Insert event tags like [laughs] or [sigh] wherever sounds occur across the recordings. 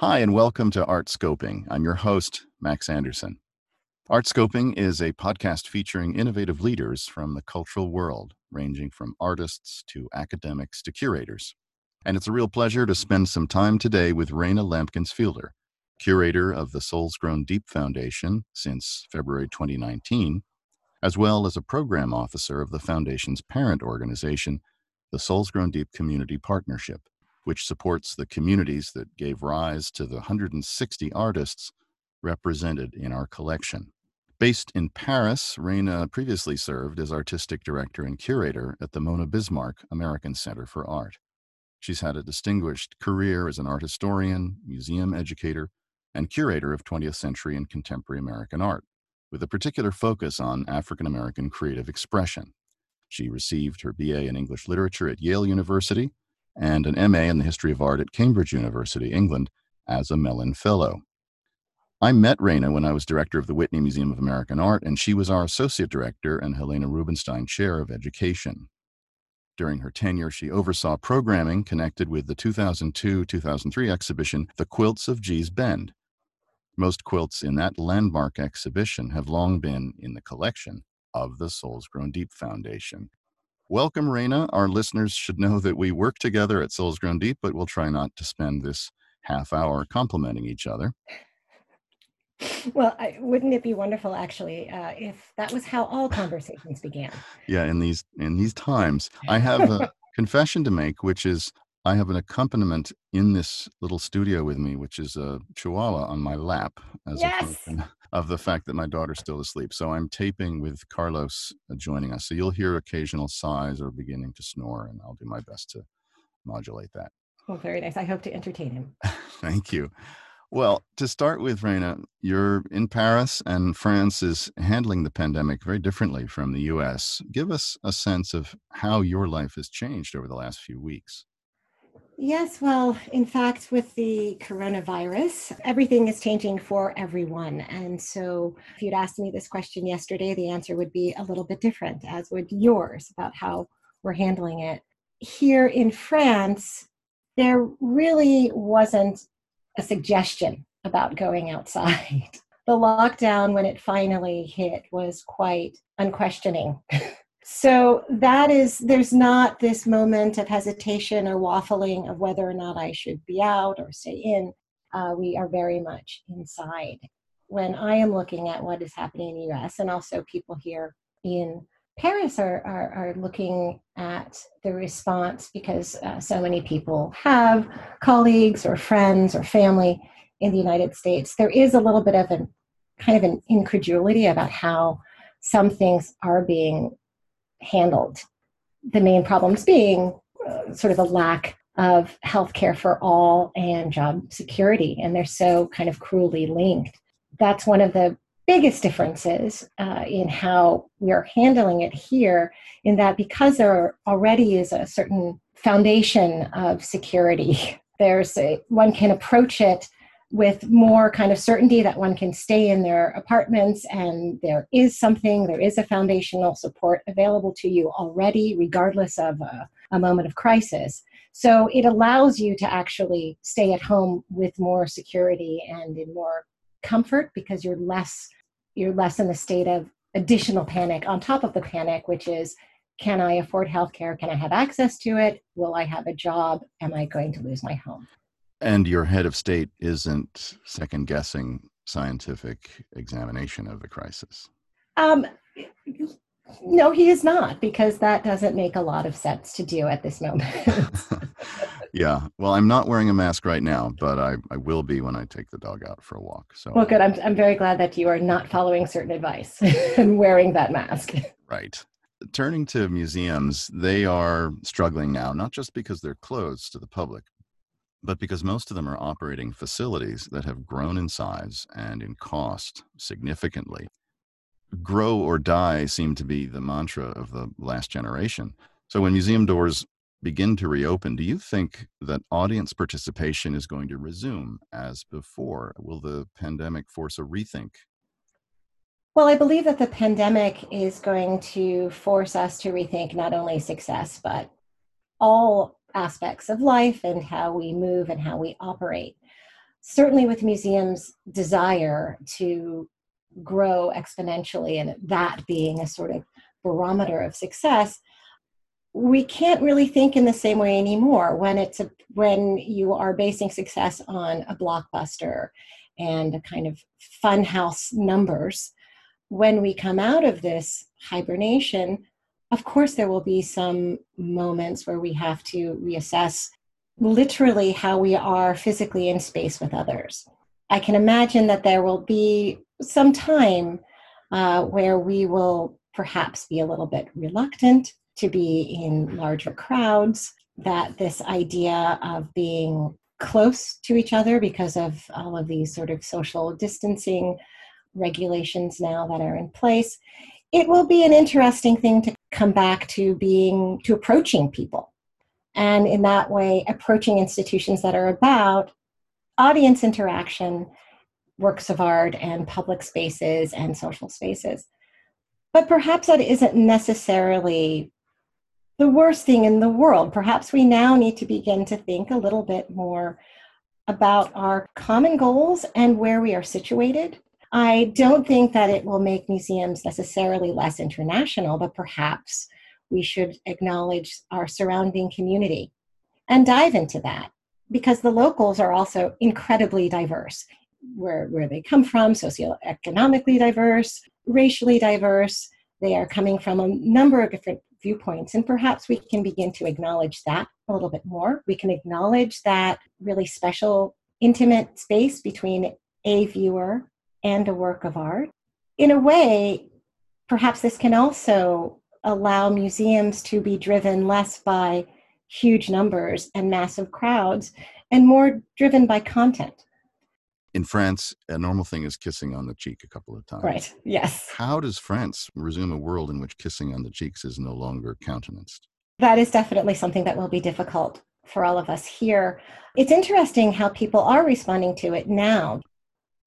Hi, and welcome to Art Scoping. I'm your host, Max Anderson. Art Scoping is a podcast featuring innovative leaders from the cultural world, ranging from artists to academics to curators. And it's a real pleasure to spend some time today with Raina Lampkins Fiedler, curator of the Souls Grown Deep Foundation since February 2019, as well as a program officer of the Foundation's parent organization, the Souls Grown Deep Community Partnership which supports the communities that gave rise to the 160 artists represented in our collection. Based in Paris, Raina previously served as artistic director and curator at the Mona Bismarck American Center for Art. She's had a distinguished career as an art historian, museum educator, and curator of 20th century and contemporary American art, with a particular focus on African American creative expression. She received her BA in English Literature at Yale University and an MA in the History of Art at Cambridge University, England, as a Mellon Fellow. I met Raina when I was director of the Whitney Museum of American Art, and she was our associate director and Helena Rubinstein Chair of Education. During her tenure, she oversaw programming connected with the 2002 2003 exhibition, The Quilts of Gee's Bend. Most quilts in that landmark exhibition have long been in the collection of the Souls Grown Deep Foundation. Welcome, Raina. Our listeners should know that we work together at Souls Grown Deep, but we'll try not to spend this half hour complimenting each other. Well, I, wouldn't it be wonderful, actually, uh, if that was how all conversations began? Yeah, in these in these times, I have a [laughs] confession to make, which is I have an accompaniment in this little studio with me, which is a chihuahua on my lap as yes! a function [laughs] of the fact that my daughter's still asleep. So I'm taping with Carlos uh, joining us. So you'll hear occasional sighs or beginning to snore, and I'll do my best to modulate that. Well, very nice. I hope to entertain him. [laughs] Thank you. Well, to start with, Raina, you're in Paris and France is handling the pandemic very differently from the US. Give us a sense of how your life has changed over the last few weeks. Yes, well, in fact, with the coronavirus, everything is changing for everyone. And so, if you'd asked me this question yesterday, the answer would be a little bit different, as would yours about how we're handling it. Here in France, there really wasn't a suggestion about going outside. [laughs] The lockdown, when it finally hit, was quite unquestioning. [laughs] So that is, there's not this moment of hesitation or waffling of whether or not I should be out or stay in. Uh, we are very much inside. When I am looking at what is happening in the US, and also people here in Paris are, are, are looking at the response because uh, so many people have colleagues or friends or family in the United States. There is a little bit of an kind of an incredulity about how some things are being handled. The main problems being uh, sort of a lack of health care for all and job security, and they're so kind of cruelly linked. That's one of the biggest differences uh, in how we're handling it here, in that because there already is a certain foundation of security, [laughs] there's a, one can approach it with more kind of certainty that one can stay in their apartments and there is something, there is a foundational support available to you already, regardless of a, a moment of crisis. So it allows you to actually stay at home with more security and in more comfort because you're less you're less in the state of additional panic on top of the panic, which is can I afford healthcare? Can I have access to it? Will I have a job? Am I going to lose my home? And your head of state isn't second guessing scientific examination of the crisis. Um, no, he is not, because that doesn't make a lot of sense to do at this moment. [laughs] yeah. Well, I'm not wearing a mask right now, but I, I will be when I take the dog out for a walk. So Well good. I'm I'm very glad that you are not following certain advice [laughs] and wearing that mask. Right. Turning to museums, they are struggling now, not just because they're closed to the public, but because most of them are operating facilities that have grown in size and in cost significantly. Grow or die seemed to be the mantra of the last generation. So when museum doors begin to reopen, do you think that audience participation is going to resume as before? Will the pandemic force a rethink? Well, I believe that the pandemic is going to force us to rethink not only success, but all aspects of life and how we move and how we operate. Certainly, with museums' desire to grow exponentially and that being a sort of barometer of success, we can't really think in the same way anymore when it's a, when you are basing success on a blockbuster and a kind of funhouse numbers when we come out of this hibernation of course there will be some moments where we have to reassess literally how we are physically in space with others. I can imagine that there will be some time uh, where we will perhaps be a little bit reluctant to be in larger crowds, that this idea of being close to each other because of all of these sort of social distancing regulations now that are in place, it will be an interesting thing to come back to being, to approaching people. And in that way, approaching institutions that are about audience interaction, works of art, and public spaces and social spaces. But perhaps that isn't necessarily the worst thing in the world. Perhaps we now need to begin to think a little bit more about our common goals and where we are situated. I don't think that it will make museums necessarily less international, but perhaps we should acknowledge our surrounding community and dive into that because the locals are also incredibly diverse where, where they come from, socioeconomically diverse, racially diverse. They are coming from a number of different viewpoints. And perhaps we can begin to acknowledge that a little bit more. We can acknowledge that really special, intimate space between a viewer and a work of art. In a way, perhaps this can also allow museums to be driven less by huge numbers and massive crowds and more driven by content in France, a normal thing is kissing on the cheek a couple of times. Right. Yes. How does France resume a world in which kissing on the cheeks is no longer countenanced? That is definitely something that will be difficult for all of us here. It's interesting how people are responding to it now.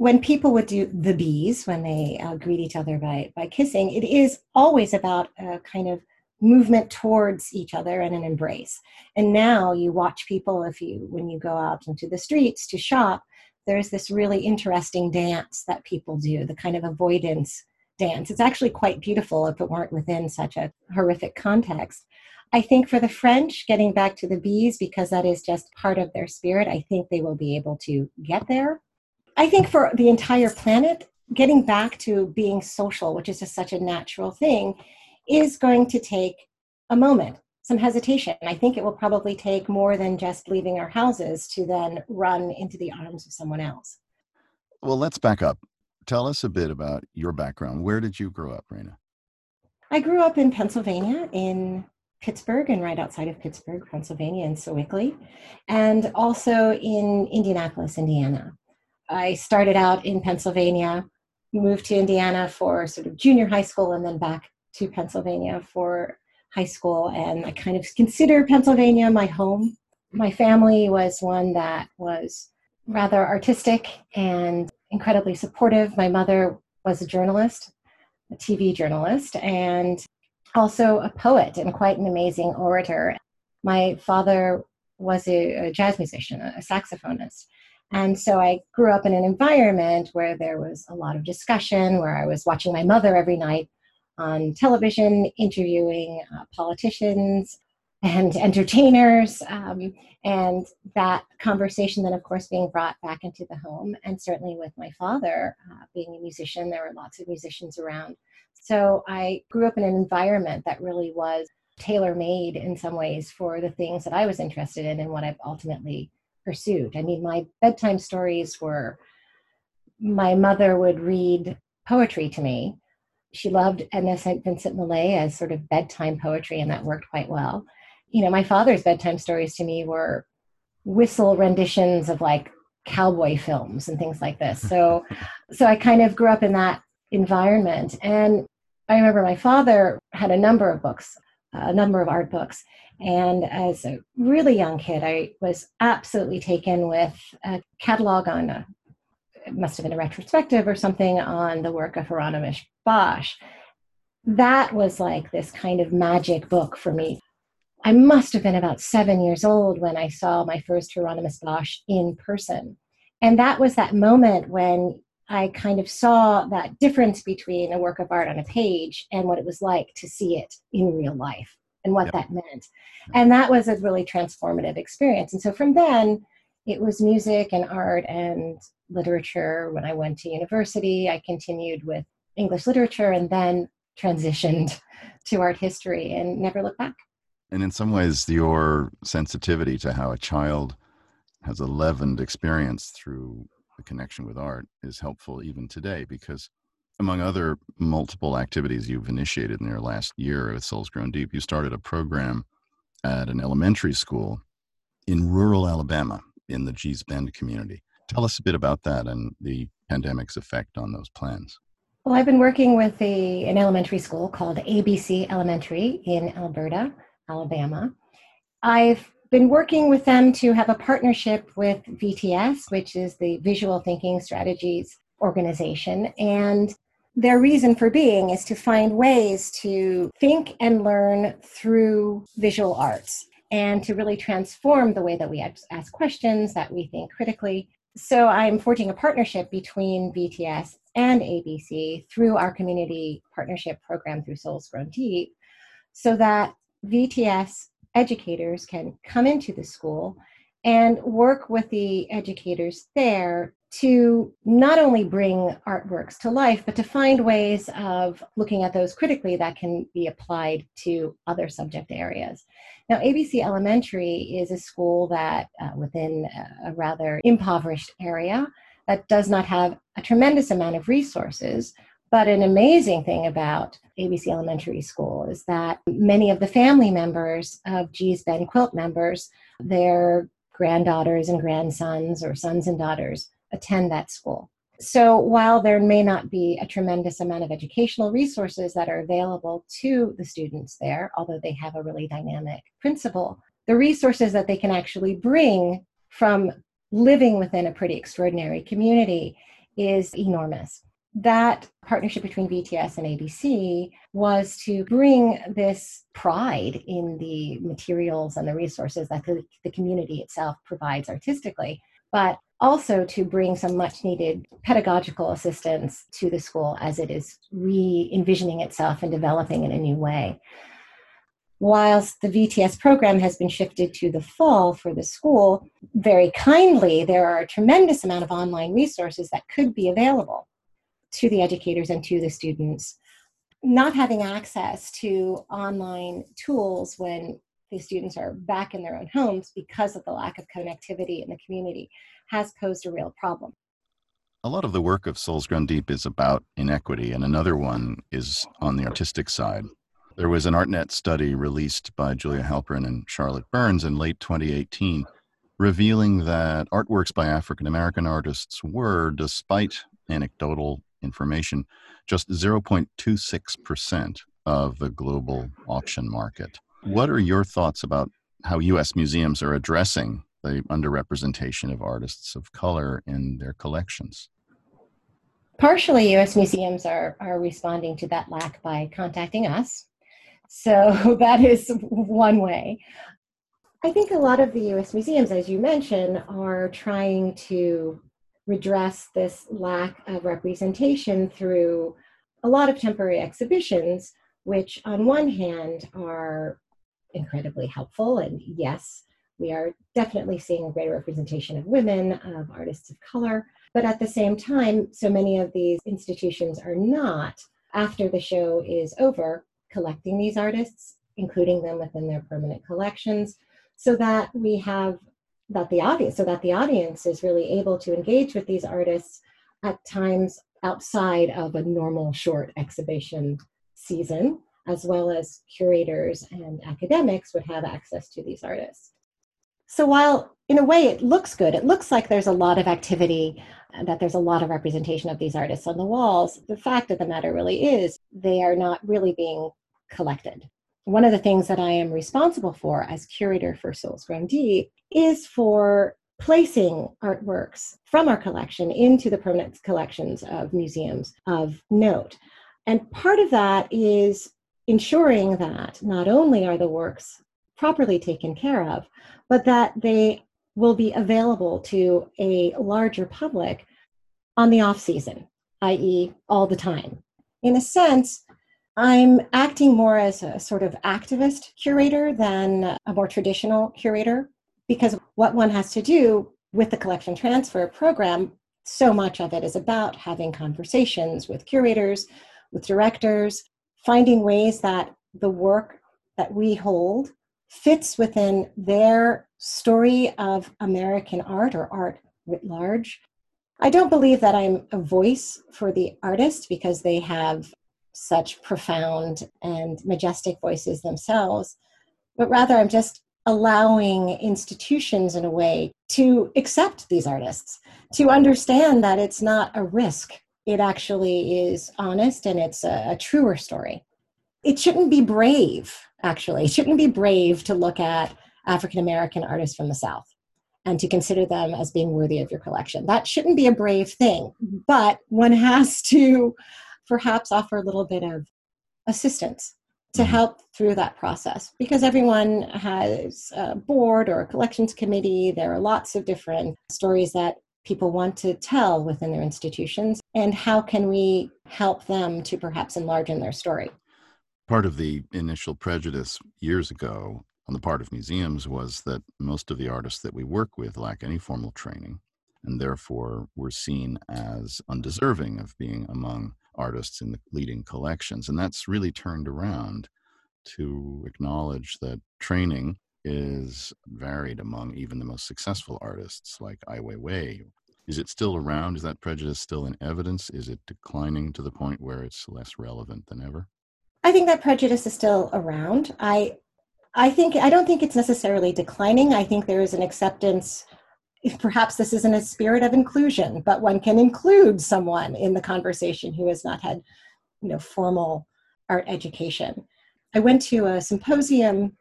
When people would do the bise, when they uh, greet each other by, by kissing, it is always about a kind of movement towards each other and an embrace. And now you watch people if you when you go out into the streets to shop, there's this really interesting dance that people do, the kind of avoidance dance. It's actually quite beautiful if it weren't within such a horrific context. I think for the French, getting back to the bise, because that is just part of their spirit, I think they will be able to get there. I think for the entire planet, getting back to being social, which is just such a natural thing, is going to take a moment some hesitation. I think it will probably take more than just leaving our houses to then run into the arms of someone else. Well, let's back up. Tell us a bit about your background. Where did you grow up, Raina? I grew up in Pennsylvania, in Pittsburgh, and right outside of Pittsburgh, Pennsylvania, in Sewickley, and also in Indianapolis, Indiana. I started out in Pennsylvania, moved to Indiana for sort of junior high school, and then back to Pennsylvania for high school, and I kind of consider Pennsylvania my home. My family was one that was rather artistic and incredibly supportive. My mother was a journalist, a TV journalist, and also a poet and quite an amazing orator. My father was a, a jazz musician, a, a saxophonist. And so I grew up in an environment where there was a lot of discussion, where I was watching my mother every night on television, interviewing uh, politicians and entertainers. Um, and that conversation then, of course, being brought back into the home. And certainly with my father uh, being a musician, there were lots of musicians around. So I grew up in an environment that really was tailor made in some ways for the things that I was interested in and what I've ultimately pursued. I mean, my bedtime stories were my mother would read poetry to me she loved Edna St. Vincent Millay as sort of bedtime poetry, and that worked quite well. You know, my father's bedtime stories to me were whistle renditions of like cowboy films and things like this. So, [laughs] so I kind of grew up in that environment. And I remember my father had a number of books a number of art books. And as a really young kid, I was absolutely taken with a catalog on a, it must have been a retrospective or something on the work of Hieronymus Bosch. That was like this kind of magic book for me. I must have been about seven years old when I saw my first Hieronymus Bosch in person. And that was that moment when I kind of saw that difference between a work of art on a page and what it was like to see it in real life and what that meant. And that was a really transformative experience. And so from then, it was music and art and literature. When I went to university, I continued with English literature and then transitioned [laughs] to art history and never looked back. And in some ways, your sensitivity to how a child has a leavened experience through the connection with art is helpful even today because among other multiple activities you've initiated in your last year with Souls Grown Deep, you started a program at an elementary school in rural Alabama in the Gee's Bend community. Tell us a bit about that and the pandemic's effect on those plans. Well, I've been working with a, an elementary school called ABC Elementary in Alberta, Alabama. I've been working with them to have a partnership with VTS, which is the Visual Thinking Strategies organization. And their reason for being is to find ways to think and learn through visual arts and to really transform the way that we ask questions, that we think critically. So I'm forging a partnership between VTS and ABC through our community partnership program through Souls Grown Deep so that VTS educators can come into the school and work with the educators there to not only bring artworks to life, but to find ways of looking at those critically that can be applied to other subject areas. Now, ABC Elementary is a school that, uh, within a rather impoverished area, that does not have a tremendous amount of resources, but an amazing thing about ABC Elementary School is that many of the family members of Gee's Bend Quilt members, their granddaughters and grandsons or sons and daughters attend that school. So while there may not be a tremendous amount of educational resources that are available to the students there, although they have a really dynamic principal, the resources that they can actually bring from living within a pretty extraordinary community is enormous that partnership between VTS and ABC was to bring this pride in the materials and the resources that the, the community itself provides artistically, but also to bring some much needed pedagogical assistance to the school as it is re envisioning itself and developing in a new way. Whilst the VTS program has been shifted to the fall for the school, very kindly, there are a tremendous amount of online resources that could be available to the educators and to the students. Not having access to online tools when the students are back in their own homes because of the lack of connectivity in the community has posed a real problem. A lot of the work of Souls Grown Deep is about inequity, and another one is on the artistic side. There was an ArtNet study released by Julia Halperin and Charlotte Burns in late 2018, revealing that artworks by African American artists were, despite anecdotal information, just 0.26% of the global auction market. What are your thoughts about how U.S. museums are addressing the underrepresentation of artists of color in their collections? Partially, U.S. museums are, are responding to that lack by contacting us. So [laughs] that is one way. I think a lot of the US museums, as you mentioned, are trying to redress this lack of representation through a lot of temporary exhibitions, which on one hand are incredibly helpful. And yes, we are definitely seeing a greater representation of women, of artists of color. But at the same time, so many of these institutions are not, after the show is over, collecting these artists, including them within their permanent collections, so that we have that the audience so that the audience is really able to engage with these artists at times outside of a normal short exhibition season as well as curators and academics would have access to these artists. So while in a way it looks good it looks like there's a lot of activity uh, that there's a lot of representation of these artists on the walls the fact of the matter really is they are not really being collected one of the things that I am responsible for as curator for Souls Grown Deep is for placing artworks from our collection into the permanent collections of museums of note. And part of that is ensuring that not only are the works properly taken care of, but that they will be available to a larger public on the off season, i.e., all the time. In a sense, I'm acting more as a sort of activist curator than a more traditional curator because what one has to do with the collection transfer program, so much of it is about having conversations with curators, with directors, finding ways that the work that we hold fits within their story of American art or art writ large. I don't believe that I'm a voice for the artist because they have such profound and majestic voices themselves, but rather I'm just allowing institutions in a way to accept these artists, to understand that it's not a risk. It actually is honest and it's a, a truer story. It shouldn't be brave, actually. It shouldn't be brave to look at African American artists from the South and to consider them as being worthy of your collection. That shouldn't be a brave thing, mm-hmm. but one has to perhaps offer a little bit of assistance to mm-hmm. help through that process because everyone has a board or a collections committee. There are lots of different stories that people want to tell within their institutions. And how can we help them to perhaps enlarge in their story? Part of the initial prejudice years ago on the part of museums was that most of the artists that we work with lack any formal training and therefore were seen as undeserving of being among artists in the leading collections. And that's really turned around to acknowledge that training is varied among even the most successful artists like Ai Weiwei. Is it still around? Is that prejudice still in evidence? Is it declining to the point where it's less relevant than ever? I think that prejudice is still around. I I think I don't think it's necessarily declining. I think there is an acceptance perhaps this isn't a spirit of inclusion, but one can include someone in the conversation who has not had, you know, formal art education. I went to a symposium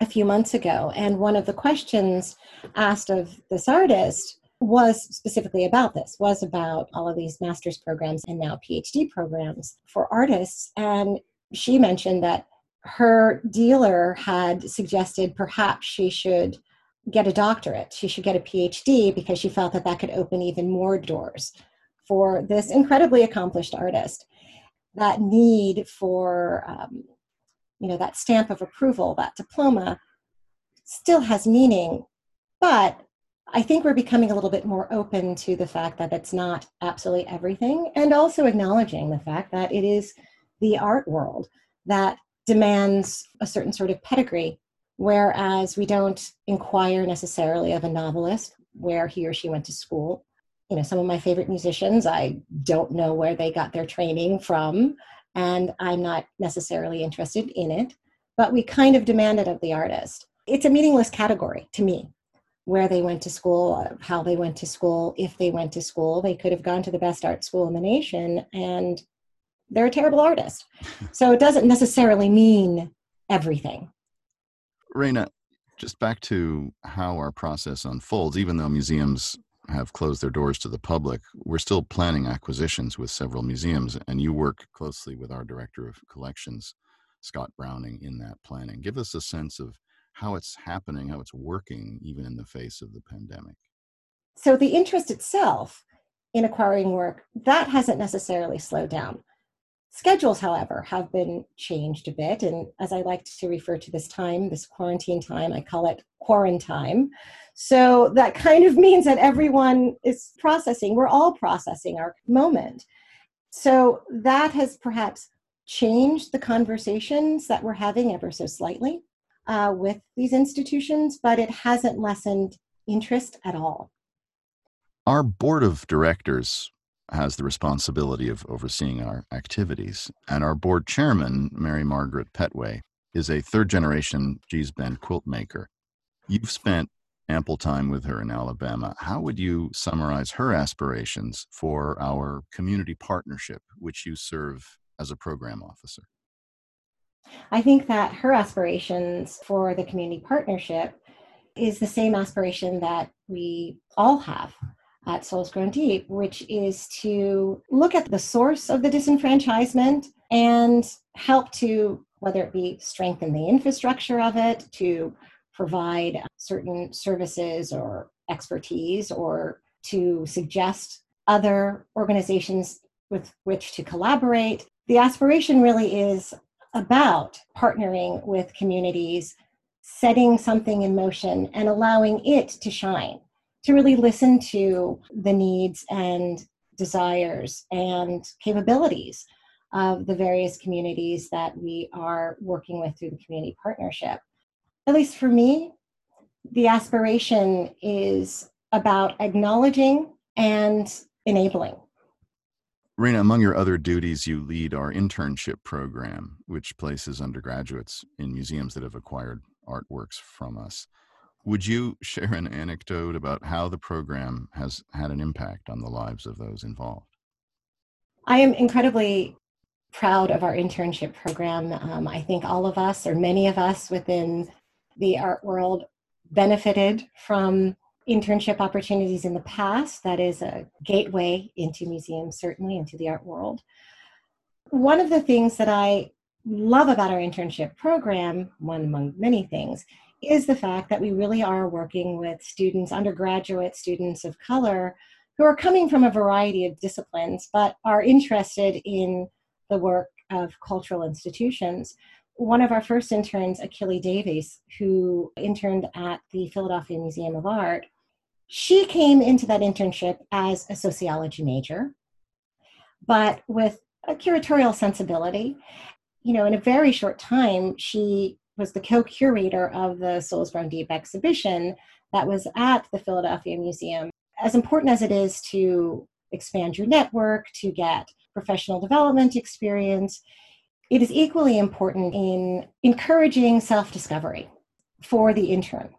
a few months ago, and one of the questions asked of this artist was specifically about this, was about all of these master's programs and now PhD programs for artists. And she mentioned that her dealer had suggested perhaps she should get a doctorate. She should get a PhD because she felt that that could open even more doors for this incredibly accomplished artist. That need for, um, you know, that stamp of approval, that diploma, still has meaning, but I think we're becoming a little bit more open to the fact that it's not absolutely everything, and also acknowledging the fact that it is the art world that demands a certain sort of pedigree whereas we don't inquire necessarily of a novelist where he or she went to school. You know, some of my favorite musicians, I don't know where they got their training from, and I'm not necessarily interested in it, but we kind of demand it of the artist. It's a meaningless category to me where they went to school, how they went to school, if they went to school. They could have gone to the best art school in the nation and they're a terrible artist. [laughs] So it doesn't necessarily mean everything. Raina, just back to how our process unfolds, even though museums have closed their doors to the public, we're still planning acquisitions with several museums, and you work closely with our director of collections, Scott Browning, in that planning. Give us a sense of how it's happening, how it's working, even in the face of the pandemic. So, the interest itself in acquiring work, that hasn't necessarily slowed down. Schedules, however, have been changed a bit. And as I like to refer to this time, this quarantine time, I call it quarantine. So that kind of [laughs] means that everyone is processing, we're all processing our moment. So that has perhaps changed the conversations that we're having ever so slightly uh, with these institutions, but it hasn't lessened interest at all. Our board of directors has the responsibility of overseeing our activities. And our board chairman, Mary Margaret Pettway, is a third generation Gee's Bend quilt maker. You've spent ample time with her in Alabama. How would you summarize her aspirations for our community partnership, which you serve as a program officer? I think that her aspirations for the community partnership is the same aspiration that we all have at Souls Grown Deep, which is to look at the source of the disenfranchisement and help to, whether it be strengthen the infrastructure of it, to provide certain services or expertise, or to suggest other organizations with which to collaborate. The aspiration really is about partnering with communities, setting something in motion, and allowing it to shine, to really listen to the needs and desires and capabilities of the various communities that we are working with through the community partnership. At least for me, the aspiration is about acknowledging and enabling Raina, among your other duties, you lead our internship program, which places undergraduates in museums that have acquired artworks from us. Would you share an anecdote about how the program has had an impact on the lives of those involved? I am incredibly proud of our internship program. Um, I think all of us, or many of us within the art world, benefited from internship opportunities in the past. That is a gateway into museums, certainly into the art world. One of the things that I love about our internship program, one among many things, is the fact that we really are working with students, undergraduate students of color, who are coming from a variety of disciplines but are interested in the work of cultural institutions. One of our first interns, Achille Davies, who interned at the Philadelphia Museum of Art, she came into that internship as a sociology major, but with a curatorial sensibility. You know, in a very short time, she was the co curator of the Souls Grown Deep exhibition that was at the Philadelphia Museum. As important as it is to expand your network, to get professional development experience, it is equally important in encouraging self discovery for the intern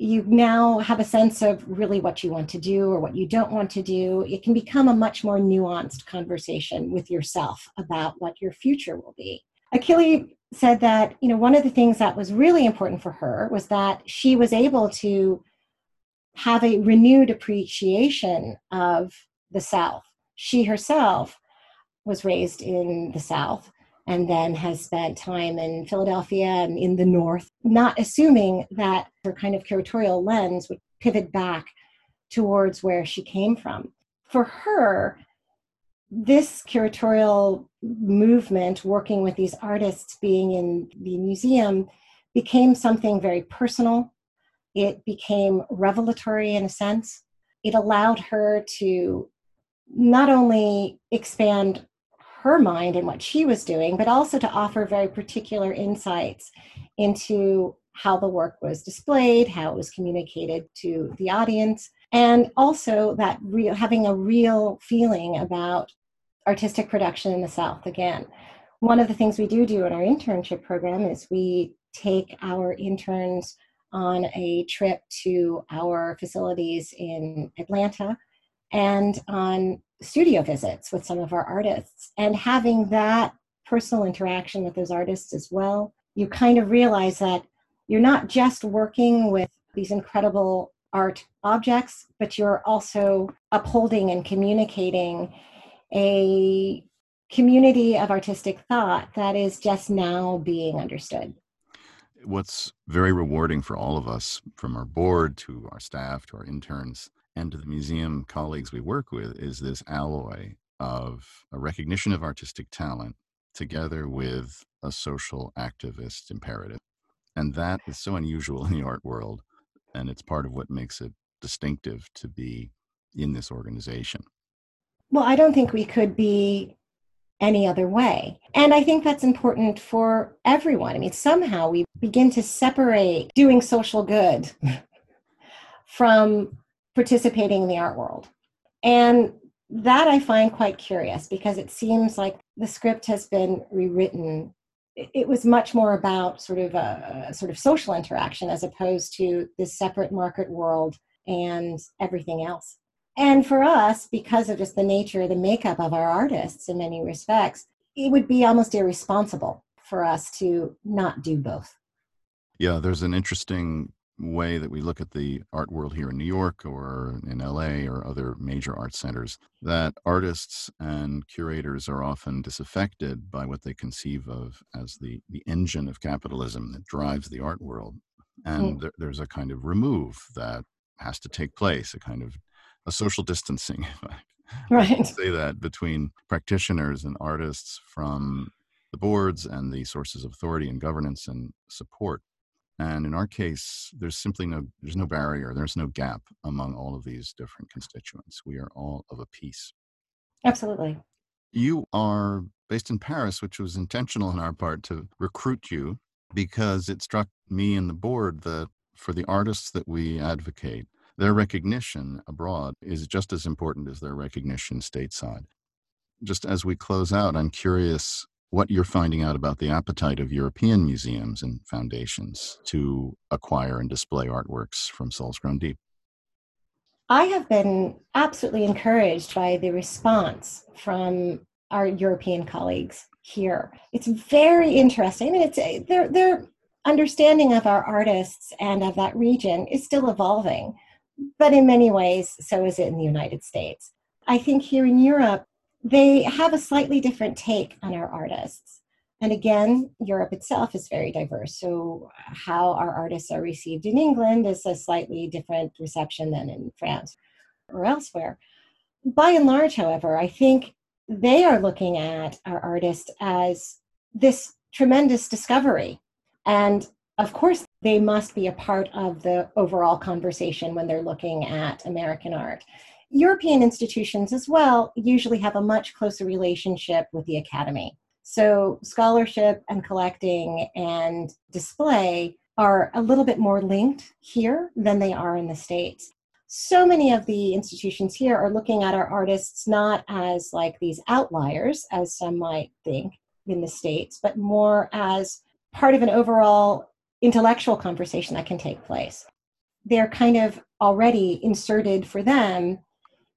you now have a sense of really what you want to do or what you don't want to do. It can become a much more nuanced conversation with yourself about what your future will be. Achille said that, you know, one of the things that was really important for her was that she was able to have a renewed appreciation of the South. She herself was raised in the South and then has spent time in Philadelphia and in the North, not assuming that her kind of curatorial lens would pivot back towards where she came from. For her, this curatorial movement, working with these artists, being in the museum, became something very personal. It became revelatory in a sense. It allowed her to not only expand her mind and what she was doing, but also to offer very particular insights into how the work was displayed, how it was communicated to the audience, and also that real having a real feeling about artistic production in the South again. One of the things we do do in our internship program is we take our interns on a trip to our facilities in Atlanta and on studio visits with some of our artists. And having that personal interaction with those artists as well you kind of realize that you're not just working with these incredible art objects but you're also upholding and communicating a community of artistic thought that is just now being understood. What's very rewarding for all of us from our board to our staff to our interns and to the museum colleagues we work with is this alloy of a recognition of artistic talent together with a social activist imperative. And that is so unusual in the art world. And it's part of what makes it distinctive to be in this organization. Well, I don't think we could be any other way. And I think that's important for everyone. I mean, somehow we begin to separate doing social good [laughs] from participating in the art world. And that I find quite curious because it seems like the script has been rewritten. It was much more about sort of a, a sort of social interaction as opposed to this separate market world and everything else. And for us, because of just the nature, of the makeup of our artists in many respects, it would be almost irresponsible for us to not do both. Yeah, there's an interesting way that we look at the art world here in New York or in LA or other major art centers that artists and curators are often disaffected by what they conceive of as the the engine of capitalism that drives the art world. And mm. there, there's a kind of remove that has to take place a kind of a social distancing [laughs] right. say that between practitioners and artists from the boards and the sources of authority and governance and support and in our case there's simply no there's no barrier there's no gap among all of these different constituents. We are all of a piece. Absolutely. You are based in paris which was intentional on our part to recruit you because it struck me and the board that for the artists that we advocate their recognition abroad is just as important as their recognition stateside. Just as we close out i'm curious what you're finding out about the appetite of European museums and foundations to acquire and display artworks from Souls Grown Deep. I have been absolutely encouraged by the response from our European colleagues here. It's very interesting. I mean, it's eh, their their understanding of our artists and of that region is still evolving, but in many ways, so is it in the United States. I think here in Europe, they have a slightly different take on our artists. And again, Europe itself is very diverse. So, how our artists are received in England is a slightly different reception than in France or elsewhere. By and large, however, I think they are looking at our artists as this tremendous discovery. And of course, they must be a part of the overall conversation when they're looking at American art. European institutions as well usually have a much closer relationship with the academy. So, scholarship and collecting and display are a little bit more linked here than they are in the States. So many of the institutions here are looking at our artists not as like these outliers, as some might think in the States, but more as part of an overall intellectual conversation that can take place. They're kind of already inserted for them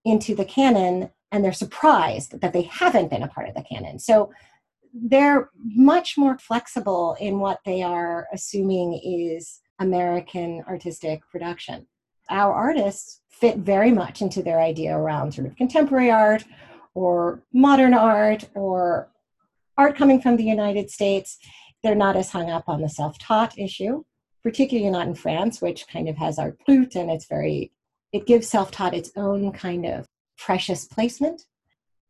into the canon and they're surprised that they haven't been a part of the canon. So they're much more flexible in what they are assuming is American artistic production. Our artists fit very much into their idea around sort of contemporary art or modern art or art coming from the United States. They're not as hung up on the self taught issue, particularly not in France, which kind of has art brut and it's very it gives self-taught its own kind of precious placement.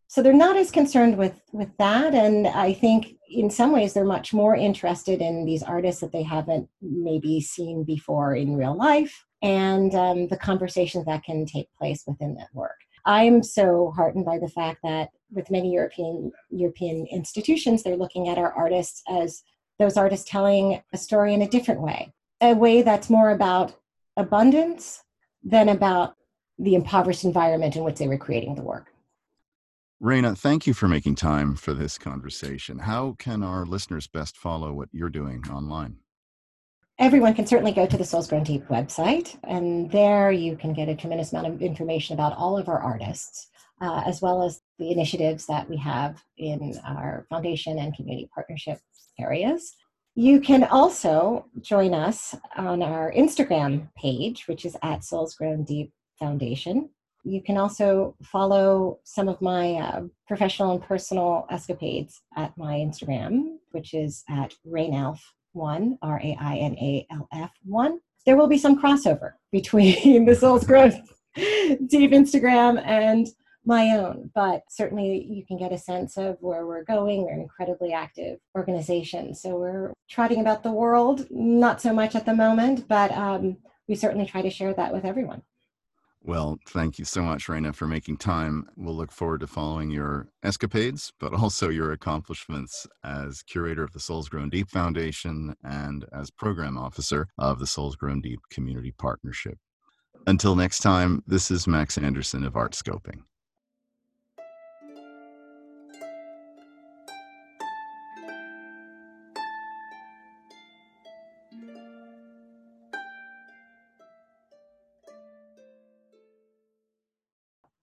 So they're not as concerned with with that and i think in some ways they're much more interested in these artists that they haven't maybe seen before in real life and um, the conversations that can take place within that work. I'm so heartened by the fact that with many european european institutions they're looking at our artists as those artists telling a story in a different way a way that's more about abundance than about the impoverished environment in which they were creating the work. Raina, thank you for making time for this conversation. How can our listeners best follow what you're doing online? Everyone can certainly go to the Souls Grown Deep website, and there you can get a tremendous amount of information about all of our artists, uh, as well as the initiatives that we have in our foundation and community partnership areas. You can also join us on our Instagram page, which is at Souls Grown Deep Foundation. You can also follow some of my uh, professional and personal escapades at my Instagram, which is at Rainalf1, R A I N A L F 1. There will be some crossover between [laughs] the Souls Grown Deep Instagram and my own, but certainly you can get a sense of where we're going. We're an incredibly active organization. So we're trotting about the world, not so much at the moment, but um, we certainly try to share that with everyone. Well, thank you so much, Raina, for making time. We'll look forward to following your escapades, but also your accomplishments as curator of the Souls Grown Deep Foundation and as program officer of the Souls Grown Deep Community Partnership. Until next time, this is Max Anderson of Art Scoping.